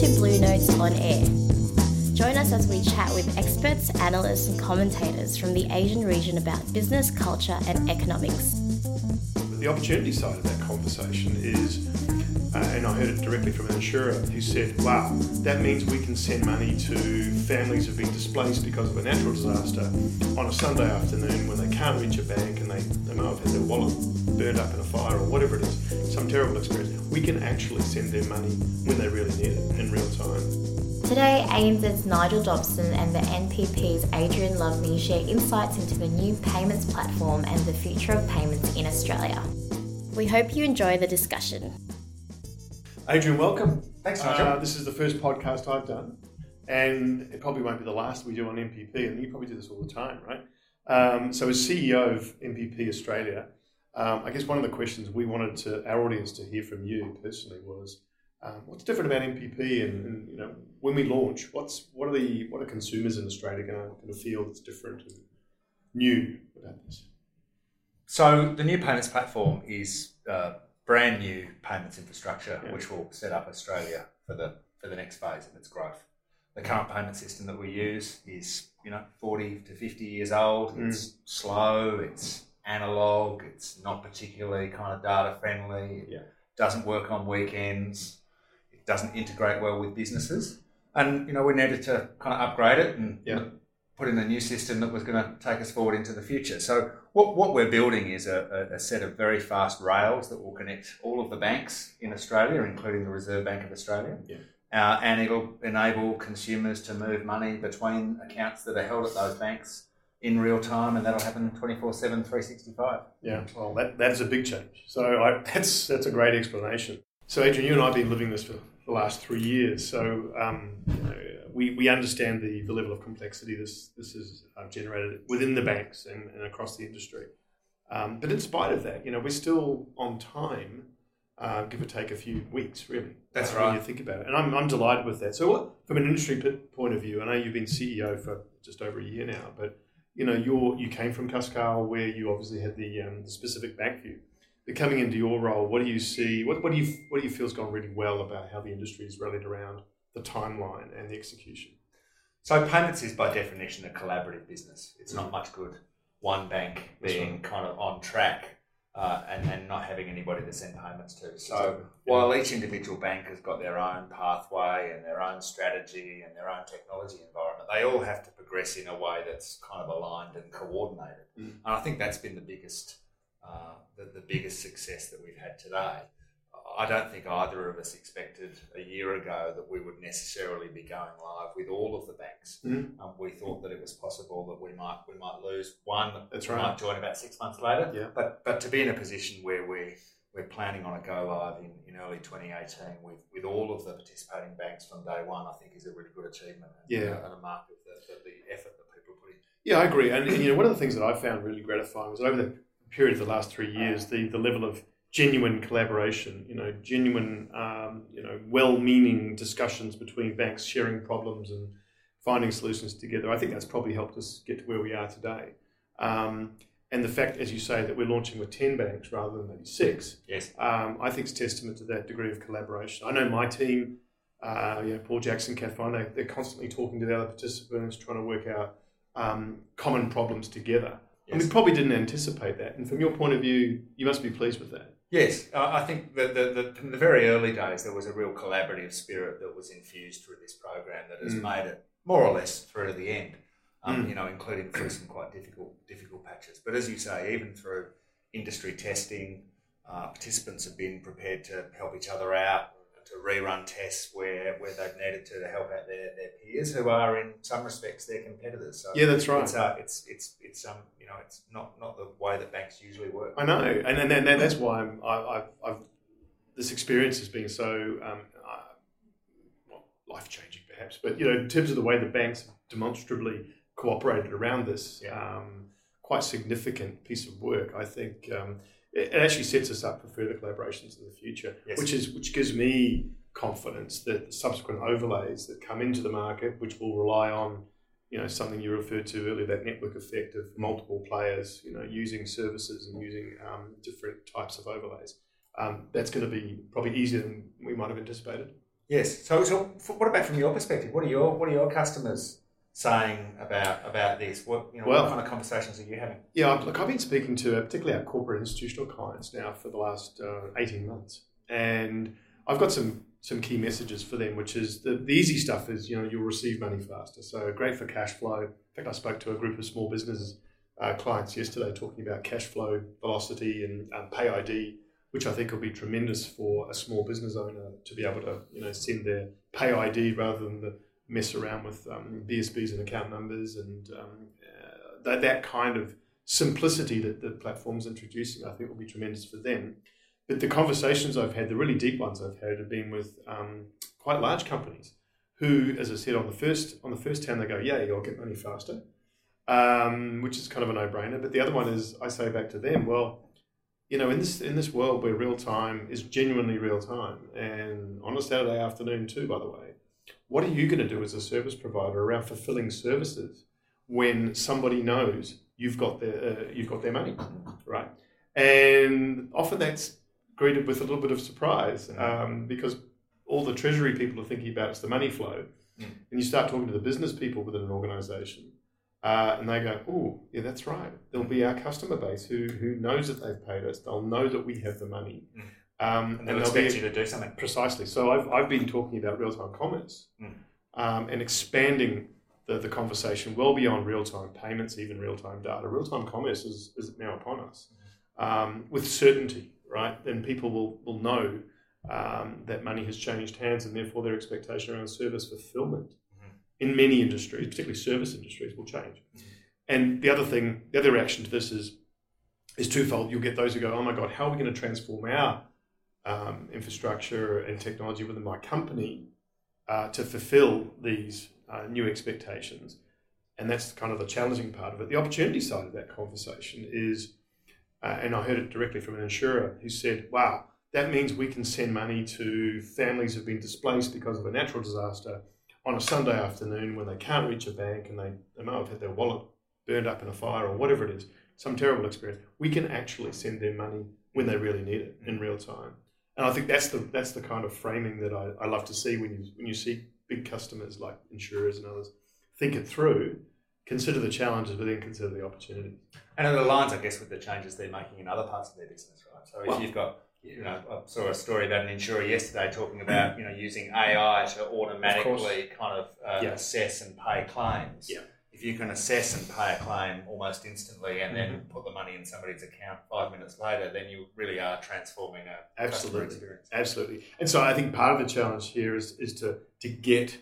to Blue Notes on Air. Join us as we chat with experts, analysts, and commentators from the Asian region about business, culture, and economics. The opportunity side of that conversation is, Uh, and I heard it directly from an insurer who said, wow, that means we can send money to families who've been displaced because of a natural disaster on a Sunday afternoon when they can't reach a bank and they, they might have had their wallet burned up in a fire or whatever it is, some terrible experience. We can actually send them money when they really need it in real time. Today, ANZ's Nigel Dobson and the NPP's Adrian Lovney share insights into the new payments platform and the future of payments in Australia. We hope you enjoy the discussion. Adrian, welcome. Thanks, Uh, Nigel. this is the first podcast I've done, and it probably won't be the last we do on NPP, and you probably do this all the time, right? Um, so, as CEO of NPP Australia, um, I guess one of the questions we wanted to our audience to hear from you personally was, um, what's different about NPP, and, and you know, when we launch, what's what are the what are consumers in Australia going to feel that's different and new about this? So the new payments platform is uh, brand new payments infrastructure, Yeah. which will set up Australia for the for the next phase of its growth. The current payment system that we use is you know forty to fifty years old. Mm. It's slow. It's analog. It's not particularly kind of data friendly. It Yeah. doesn't work on weekends. It doesn't integrate well with businesses. And you know we needed to kind of upgrade it and Yeah. put in a new system that was going to take us forward into the future. So what, what we're building is a, a, set of very fast rails that will connect all of the banks in Australia, including the Reserve Bank of Australia. Yeah. Uh, and it'll enable consumers to move money between accounts that are held at those banks in real time, and that'll happen 24 7, 365. Yeah, well, that, that is a big change. So I, that's that's a great explanation. So Adrian, you and I have been living this for the last three years. So um, you know, we, we understand the, the level of complexity this this has uh, generated within the banks and, and across the industry. Um, but in spite of that, you know, we're still on time, uh, give or take a few weeks, really. That's uh, When you think about it, and I'm, I'm delighted with that. So, what, from an industry point of view, I know you've been CEO for just over a year now, but you know, you you came from Cuscal, where you obviously had the, um, the specific bank view. Coming into your role, what do you see? What, what do you what do you feel's gone really well about how the industry has rallied around the timeline and the execution? So payments is by definition a collaborative business. It's not much good one bank being kind of on track uh, and, and not having anybody to send payments to. So while each individual bank has got their own pathway and their own strategy and their own technology environment, they all have to progress in a way that's kind of aligned and coordinated. Mm. And I think that's been the biggest, uh, the, the biggest success that we've had today. I don't think either of us expected a year ago that we would necessarily be going live with all of the banks. Mhm. Um, we thought that it was possible that we might we might lose one that That's right. might join about six months later. Yeah. But but to be in a position where we're we're planning on a go live in, in early 2018 with, with all of the participating banks from day one, I think is a really good achievement and, Yeah. and a mark of the, the, the effort that people put in. Yeah, I agree. And, and, you know, one of the things that I found really gratifying was over the period of the last three years, the, the level of genuine collaboration, you know, genuine, um, you know, well-meaning discussions between banks, sharing problems and finding solutions together. I think that's probably helped us get to where we are today. Um, and the fact, as you say, that we're launching with 10 banks rather than maybe six, Yes. um, I think is testament to that degree of collaboration. I know my team, uh, you know, Paul Jackson, Kath Fine, they, they're constantly talking to the other participants, trying to work out um, common problems together. And we probably didn't anticipate that. And from your point of view, you must be pleased with that. Yes, I think that the, the, from the very early days, there was a real collaborative spirit that was infused through this program that has Mm. made it more or less through to the end. Um, Mm. You know, including through some quite difficult difficult patches. But as you say, even through industry testing, uh, participants have been prepared to help each other out, to rerun tests where, where they've needed to to help out their, their peers who are in some respects their competitors. So Yeah, that's right. it's uh, it's it's it's um you know it's not not the way that banks usually work. I know, and and, and that's why I'm, I, I've, I've this experience has been so um, uh, life changing, perhaps. But you know, in terms of the way the banks demonstrably cooperated around this, Yeah. um, quite significant piece of work. I think um, it, actually sets us up for further collaborations in the future, Yes. which is which gives me confidence that the subsequent overlays that come into the market, which will rely on you know something you referred to earlier, that network effect of multiple players, you know, using services and using um, different types of overlays. Um, that's going to be probably easier than we might have anticipated. Yes. So, so what about from your perspective? What are your what are your customers saying about about this? What you know, Well- what kind of conversations are you having? Yeah, look, I've been speaking to uh, particularly our corporate institutional clients now for the last uh, 18 months. And I've got some some key messages for them, which is the, the easy stuff is, you know, you'll receive money faster. So great for cash flow. In fact, I spoke to a group of small businesses uh, clients yesterday talking about cash flow velocity and um, pay ID, which I think will be tremendous for a small business owner to be able to, you know, send their pay ID rather than the mess around with um, BSBs and account numbers and um, uh, that, that kind of simplicity that the platform's introducing, I think will be tremendous for them. But the conversations I've had, the really deep ones I've had, have been with um, quite large companies who, as I said, on the first on the first hand they go, "Yeah, you'll get money faster," um, which is kind of a no-brainer. But the other one is, I say back to them, well, you know, in this in this world where real time is genuinely real time, and on a Saturday afternoon too, by the way, what are you going to do as a service provider around fulfilling services when somebody knows you've got their uh, you've got their money, right? And often that's greeted with a little bit of surprise um, because all the treasury people are thinking about is the money flow, Mm. and you start talking to the business people within an organisation, uh, and they go, "Oh, yeah, that's right. There'll be our customer base who who knows that they've paid us. They'll know that we have the money, Mm. Um, And they'll they'll be expect you to do something. Precisely. So I've, I've been talking about real time commerce Mm. um, and expanding the, the conversation well beyond real time payments, even real time data. Real time commerce is, is now upon us um, with certainty, right? Then people will, will know um, that money has changed hands and therefore their expectation around service fulfillment Mhm. in many industries, particularly service industries, will change. And the other thing, the other reaction to this is is twofold. You'll get those who go, "Oh my God, how are we going to transform our um, infrastructure and technology within my company uh, to fulfill these uh, new expectations?" And that's kind of the challenging part of it. The opportunity side of that conversation is, uh, and I heard it directly from an insurer who said, "Wow, that means we can send money to families who've been displaced because of a natural disaster." On a Sunday afternoon, when they can't reach a bank and they, they may have had their wallet burned up in a fire or whatever it is, some terrible experience, we can actually send them money when they really need it in real time. And I think that's the that's the kind of framing that I, I love to see when you when you see big customers like insurers and others think it through, consider the challenges, but then consider the opportunities. And it aligns, I guess, with the changes they're making in other parts of their business, right? So if Well- you've got, you know, I saw a story about an insurer yesterday talking about, you know, using AI to automatically kind of uh, Yeah. assess and pay claims. Yeah. If you can assess and pay a claim almost instantly and then Mm-hmm. put the money in somebody's account five minutes later, then you really are transforming a customer Absolutely. experience. Absolutely. And so I think part of the challenge here is, is to, to get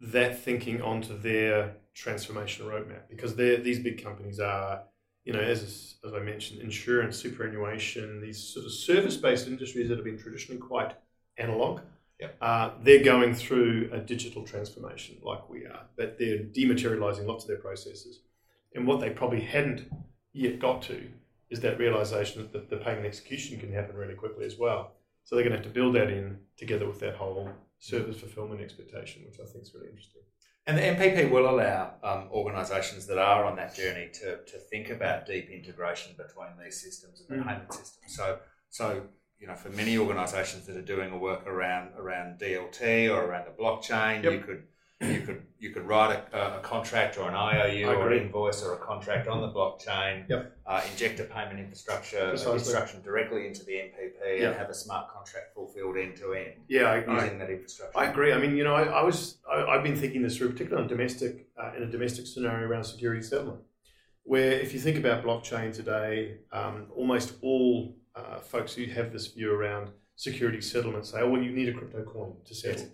that thinking onto their transformation roadmap because these big companies are, you know, as, as I mentioned, insurance, superannuation, these sort of service based industries that have been traditionally quite analog. Yep. Uh, they're going through a digital transformation like we are, but they're dematerializing lots of their processes. And what they probably hadn't yet got to is that realization that the, the payment execution can happen really quickly as well. So they're going to have to build that in together with that whole service fulfillment expectation, which I think is really interesting. And the NPP will allow um, organisations that are on that journey to, to think about deep integration between these systems and the Mm. payment system. So, so you know, for many organisations that are doing a work around around DLT or around the blockchain, Yep. you could you could you could write a, a contract or an IOU or an invoice or a contract on the blockchain. Yep. Uh, inject a payment infrastructure instruction directly into the NPP Yep. and have a smart contract fulfilled end to end Yeah, I, I, using that infrastructure. I agree. I mean, you know, I, I was I, I've been thinking this through, particularly on domestic uh, in a domestic scenario around security settlement, where if you think about blockchain today, um, almost all uh, folks who have this view around security settlement say, "Oh, well, you need a crypto coin to settle."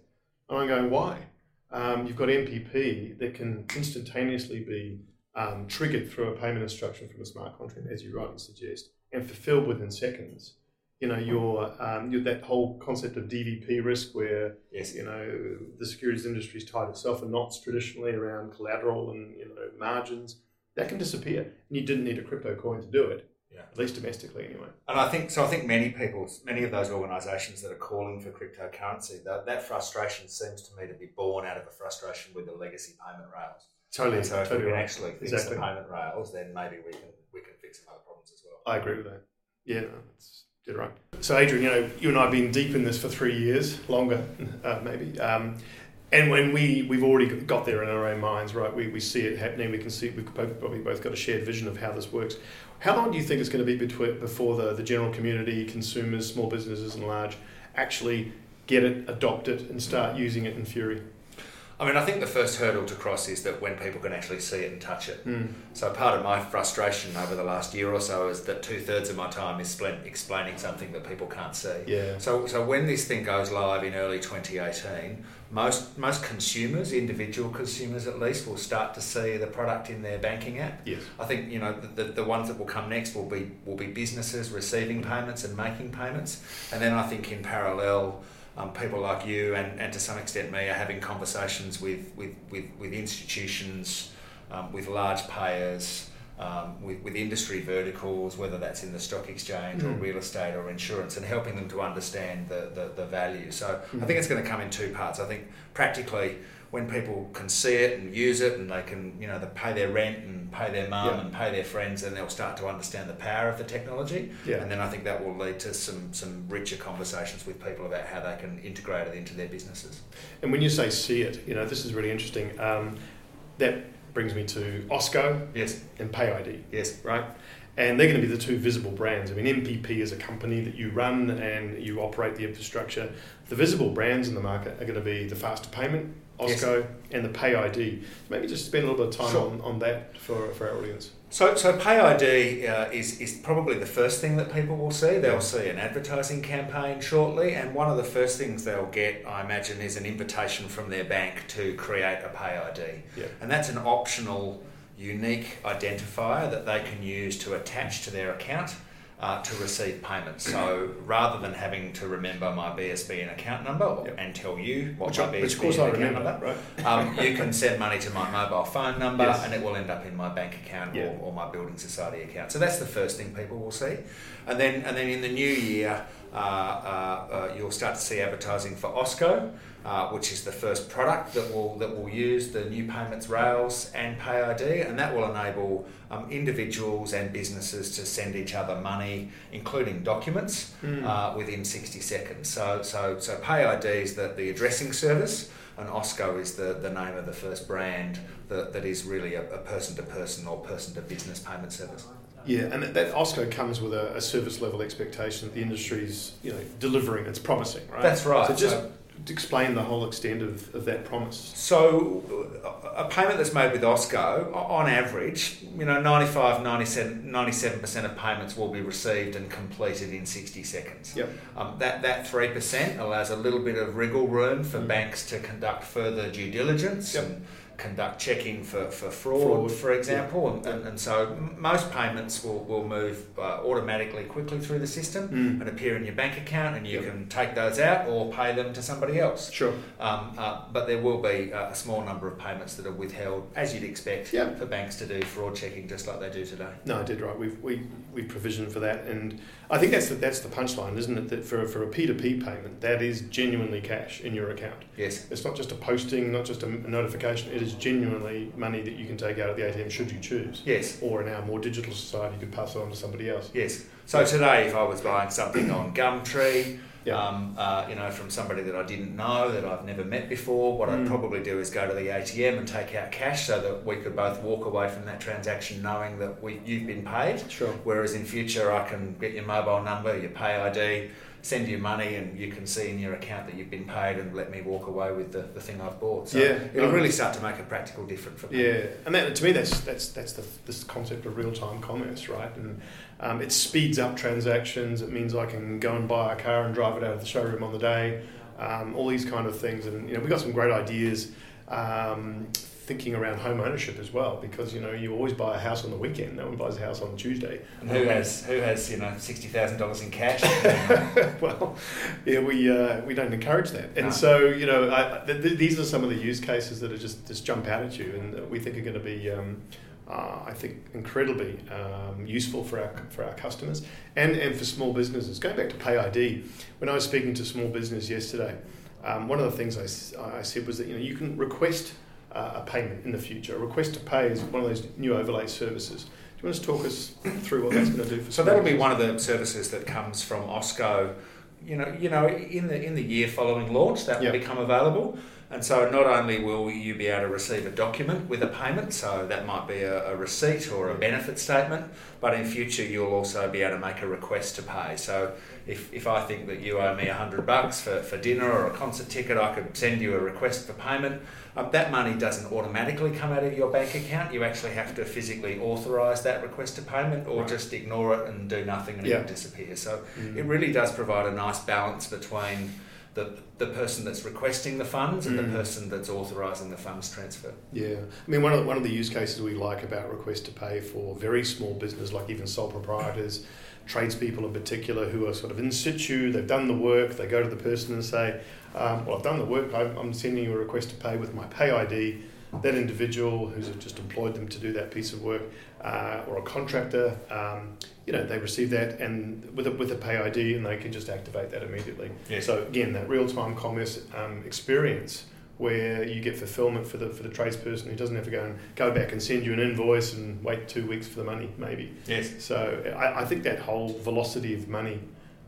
And I'm going, "Why?" Um, you've got NPP that can instantaneously be um, triggered through a payment instruction from a smart contract, as you rightly suggest, and fulfilled within seconds. You know, your, um, your that whole concept of DVP risk, where yes. you know the securities industry's tied itself in knots traditionally around collateral and you know margins. That can disappear, and you didn't need a crypto coin to do it. Yeah. At least domestically, anyway. And I think so. I think many people, many of those organisations that are calling for cryptocurrency, that, that frustration seems to me to be born out of a frustration with the legacy payment rails. Totally, And so if totally we can right. actually fix Exactly. the payment rails, then maybe we can we can fix some other problems as well. I agree with that. Yeah, no, Good, right. So, Adrian, you know, you and I have been deep in this for three years, longer, uh, maybe. Um, and when we, we've already got there in our own minds, right? We, we see it happening. We can see we've probably both got a shared vision of how this works. How long do you think it's going to be between, before the, the general community, consumers, small businesses, and large actually get it, adopt it, and start using it in Fury? I mean, I think the first hurdle to cross is that when people can actually see it and touch it. Mm. So part of my frustration over the last year or so is that two thirds of my time is spent explaining something that people can't see. Yeah. So, so when this thing goes live in early 2018, most most consumers, individual consumers at least, will start to see the product in their banking app. Yes. I think you know the, the, the ones that will come next will be will be businesses receiving payments and making payments, and then I think in parallel um, people like you and, and to some extent me are having conversations with, with, with, with institutions, um, with large payers, um, with, with industry verticals, whether that's in the stock exchange mm. or real estate or insurance, and helping them to understand the, the, the value. So mm. I think it's going to come in two parts. I think practically when people can see it and use it and they can, you know, they pay their rent and pay their mum yeah. and pay their friends, and they'll start to understand the power of the technology. Yeah. And then I think that will lead to some some richer conversations with people about how they can integrate it into their businesses. And when you say see it, you know, this is really interesting. Um, that brings me to Osko yes. and PayID. Yes. Right? And they're going to be the two visible brands. I mean, NPP is a company that you run and you operate the infrastructure. The visible brands in the market are going to be the faster payment Osko, yes. and the Pay ID. Maybe just spend a little bit of time sure. on, on that for, for our audience. So, so Pay ID uh, is, is probably the first thing that people will see. They'll see an advertising campaign shortly, and one of the first things they'll get, I imagine, is an invitation from their bank to create a Pay ID. Yeah. And that's an optional, unique identifier that they can use to attach to their account uh, to receive payments. So rather than having to remember my BSB and account number yep. and tell you what which my I, BSB which of course and I account remember, number, right? um, you can send money to my mobile phone number yes. and it will end up in my bank account yeah. or, or, my building society account. So that's the first thing people will see, and then and then in the new year. Uh, uh, uh you'll start to see advertising for Osko, uh, which is the first product that will that will use the new payments rails and PayID, and that will enable um, individuals and businesses to send each other money, including documents, mm. uh, within 60 seconds. So so so PayID is the, the addressing service. And Osko is the, the name of the first brand that, that is really a person to person or person to business payment service. Yeah, and that Osko comes with a, a, service level expectation that the industry's you know delivering. It's promising, right? That's right. So just so, explain the whole extent of, of that promise. So, a payment that's made with Osko, on average, you know, 95, 97, 97% of payments will be received and completed in 60 seconds. Yep. Um, that, that 3% allows a little bit of wriggle room for mm. banks to conduct further due diligence yep. and conduct checking for, for fraud, fraud. for example. Yeah. And, and, so most payments will, will move uh, automatically quickly through the system mm. and appear in your bank account, and you yep. can take those out or pay them to somebody else. Sure. Um, uh, but there will be a small number of payments that are withheld, as you'd expect, yep. for banks to do fraud checking just like they do today. No, I did right. We've, we, we provisioned for that. And I think that's the, that's the punchline, isn't it? That for, for a P2P payment, that is genuinely cash in your account. Yes. It's not just a posting, not just a notification, it is genuinely money that you can take out of the ATM should you choose. Yes. Or in our more digital society, you could pass it on to somebody else. Yes. So today, if I was buying something on Gumtree, yeah. um, uh, you know, from somebody that I didn't know, that I've never met before, what mm. I'd probably do is go to the ATM and take out cash so that we could both walk away from that transaction knowing that we, you've been paid. Sure. Whereas in future, I can get your mobile number, your pay ID, send you money and you can see in your account that you've been paid and let me walk away with the, the thing I've bought. So yeah, it'll really start to make a practical difference for people. Yeah, and that, to me that's that's that's the this concept of real time commerce, right? And um, it speeds up transactions. It means I can go and buy a car and drive it out of the showroom on the day. Um, all these kind of things, and you know, we got some great ideas. Um, thinking around home ownership as well because you know you always buy a house on the weekend no one buys a house on Tuesday and who has who has you know sixty thousand dollars in cash well yeah we uh, we don't encourage that and no. so you know I, th- th- these are some of the use cases that are just just jump out at you and we think are going to be um, uh, I think incredibly um, useful for our for our customers and, and for small businesses. Going back to Pay ID, when I was speaking to small business yesterday, um, one of the things I, I said was that you know you can request uh, a payment in the future. A request to pay is one of those new overlay services. Do you want to talk us through what that's going to do for So that'll be one of the services that comes from Osko. You know, you know, in the in the year following launch, that will become available. And so, not only will you be able to receive a document with a payment, so that might be a, a receipt or a benefit statement, but in future you'll also be able to make a request to pay. So, if, if I think that you owe me a hundred bucks for, for dinner or a concert ticket, I could send you a request for payment. Um, that money doesn't automatically come out of your bank account. You actually have to physically authorise that request to payment, or Right. just ignore it and do nothing and Yeah. it will disappear. So Mm. it really does provide a nice balance between the, the person that's requesting the funds and Mm. the person that's authorising the funds transfer. Yeah, I mean, one of the, one of the use cases we like about request to pay for very small business, like even sole proprietors, tradespeople in particular, who are sort of in situ, they've done the work, they go to the person and say, um, "Well, I've done the work. I'm, sending you a request to pay with my pay ID." That individual who's just employed them to do that piece of work, uh, or a contractor, um, you know, they receive that and with a, with a pay ID, and they can just activate that immediately. So again, that real time commerce um, experience where you get fulfillment for the for the tradesperson who doesn't have to go and go back and send you an invoice and wait two weeks for the money maybe. Yes. So I, I think that whole velocity of money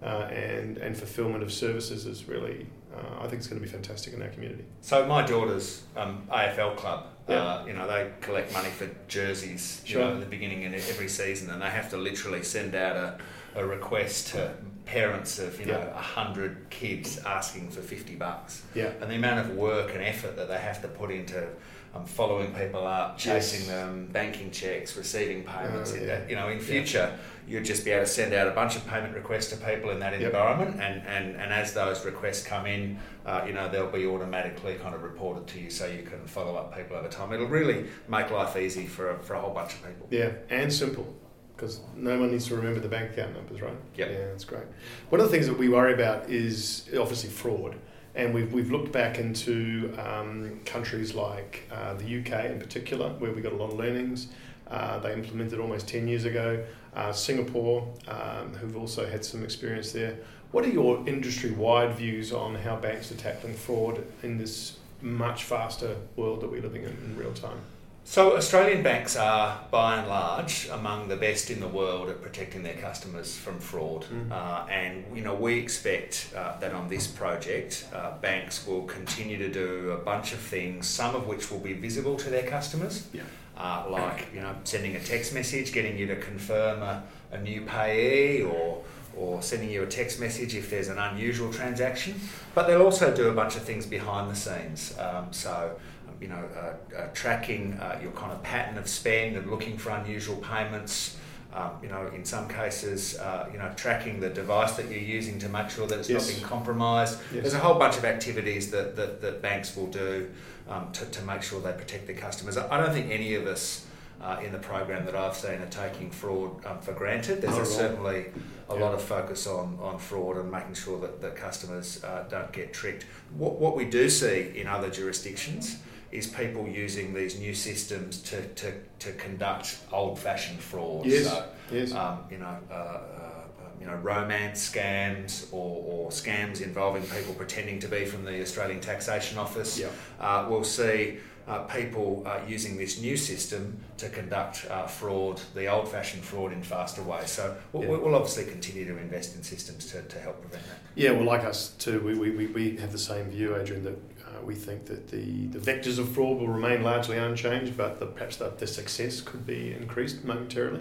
uh, and and fulfillment of services is really uh, I think it's going to be fantastic in our community. So my daughter's um, AFL club, Yeah. uh, you know, they collect money for jerseys, you know, at the beginning of every season, and they have to literally send out a, a request to parents of you know Yeah. a hundred kids asking for fifty bucks, Yeah. and the amount of work and effort that they have to put into. Um, following people up, chasing Yes. them, banking checks, receiving payments. Oh, in yeah. you know, in future, you'd just be able to send out a bunch of payment requests to people in that Yep. environment, and, and, and as those requests come in, uh, you know, they'll be automatically kind of reported to you so you can follow up people over time. It'll really make life easy for a, for a whole bunch of people. Yeah, and simple because no one needs to remember the bank account numbers, right? Yep. Yeah, that's great. One of the things that we worry about is obviously fraud. And we've, we've looked back into um, countries like uh, the UK in particular, where we got a lot of learnings. Uh, they implemented almost 10 years ago. Uh, Singapore, um, who've also had some experience there. What are your industry wide views on how banks are tackling fraud in this much faster world that we're living in in real time? So, Australian banks are by and large among the best in the world at protecting their customers from fraud. Mm. Uh, and, you know, we expect uh, that on this project, uh, banks will continue to do a bunch of things, some of which will be visible to their customers. Yeah. uh, like you know sending a text message, getting you to confirm a, a new payee, or or sending you a text message if there's an unusual transaction. But they'll also do a bunch of things behind the scenes. Um, so you know, uh, uh, tracking uh, your kind of pattern of spend and looking for unusual payments. Um, you know, in some cases, uh, you know, tracking the device that you're using to make sure that it's Yes. not being compromised. Yes. There's a whole bunch of activities that, that, that banks will do um, to, to make sure they protect their customers. I don't think any of us uh, in the program that I've seen are taking fraud um, for granted. There's certainly a Yeah. lot of focus on, on fraud and making sure that, that customers uh, don't get tricked. What, what we do see in other jurisdictions is people using these new systems to, to, to conduct old-fashioned fraud. Yes. So, Yes. um, you know, uh, uh, you know, romance scams or, or scams involving people pretending to be from the Australian Taxation Office. Yeah. Uh, we'll see uh, people uh, using this new system to conduct uh, fraud, the old-fashioned fraud, in faster ways. So we'll, Yeah. we'll obviously continue to invest in systems to, to help prevent that. Yeah, well, like us too, we, we, we, we have the same view, Adrian, that uh, we think that the, the vectors of fraud will remain largely unchanged, but the, perhaps the, the success could be increased momentarily,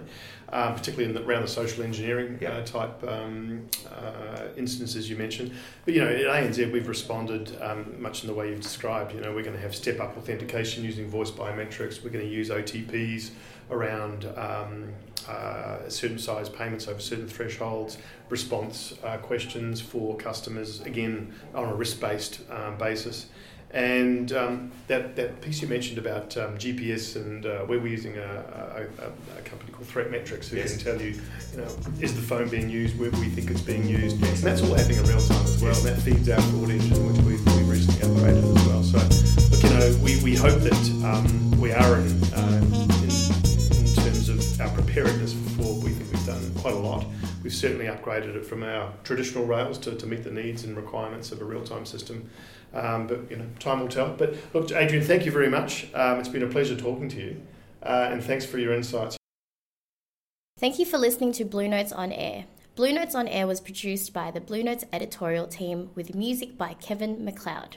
um, particularly in the, around the social engineering Yeah. uh, type um, uh, instances you mentioned. But, you know, at ANZ, we've responded um, much in the way you've described. You know, we're going to have step up authentication using voice biometrics, we're going to use OTPs around um, uh, certain size payments over certain thresholds, response uh, questions for customers, again on a risk based um, basis. And um, that, that piece you mentioned about um, GPS and uh, where we're using a, a, a, company called ThreatMetrix who Yes. can tell you, you know, is the phone being used, where we think it's being used. And that's all happening in real time as well. And that feeds our fraud engine, which we've, we've recently upgraded as well. So, look, you know, we, we hope that um, we are in, uh, We've certainly upgraded it from our traditional rails to, to meet the needs and requirements of a real-time system. Um, but you know, time will tell. But look, Adrian, thank you very much. Um, it's been a pleasure talking to you, uh, and thanks for your insights. Thank you for listening to Blue Notes on Air. Blue Notes on Air was produced by the Blue Notes editorial team with music by Kevin MacLeod.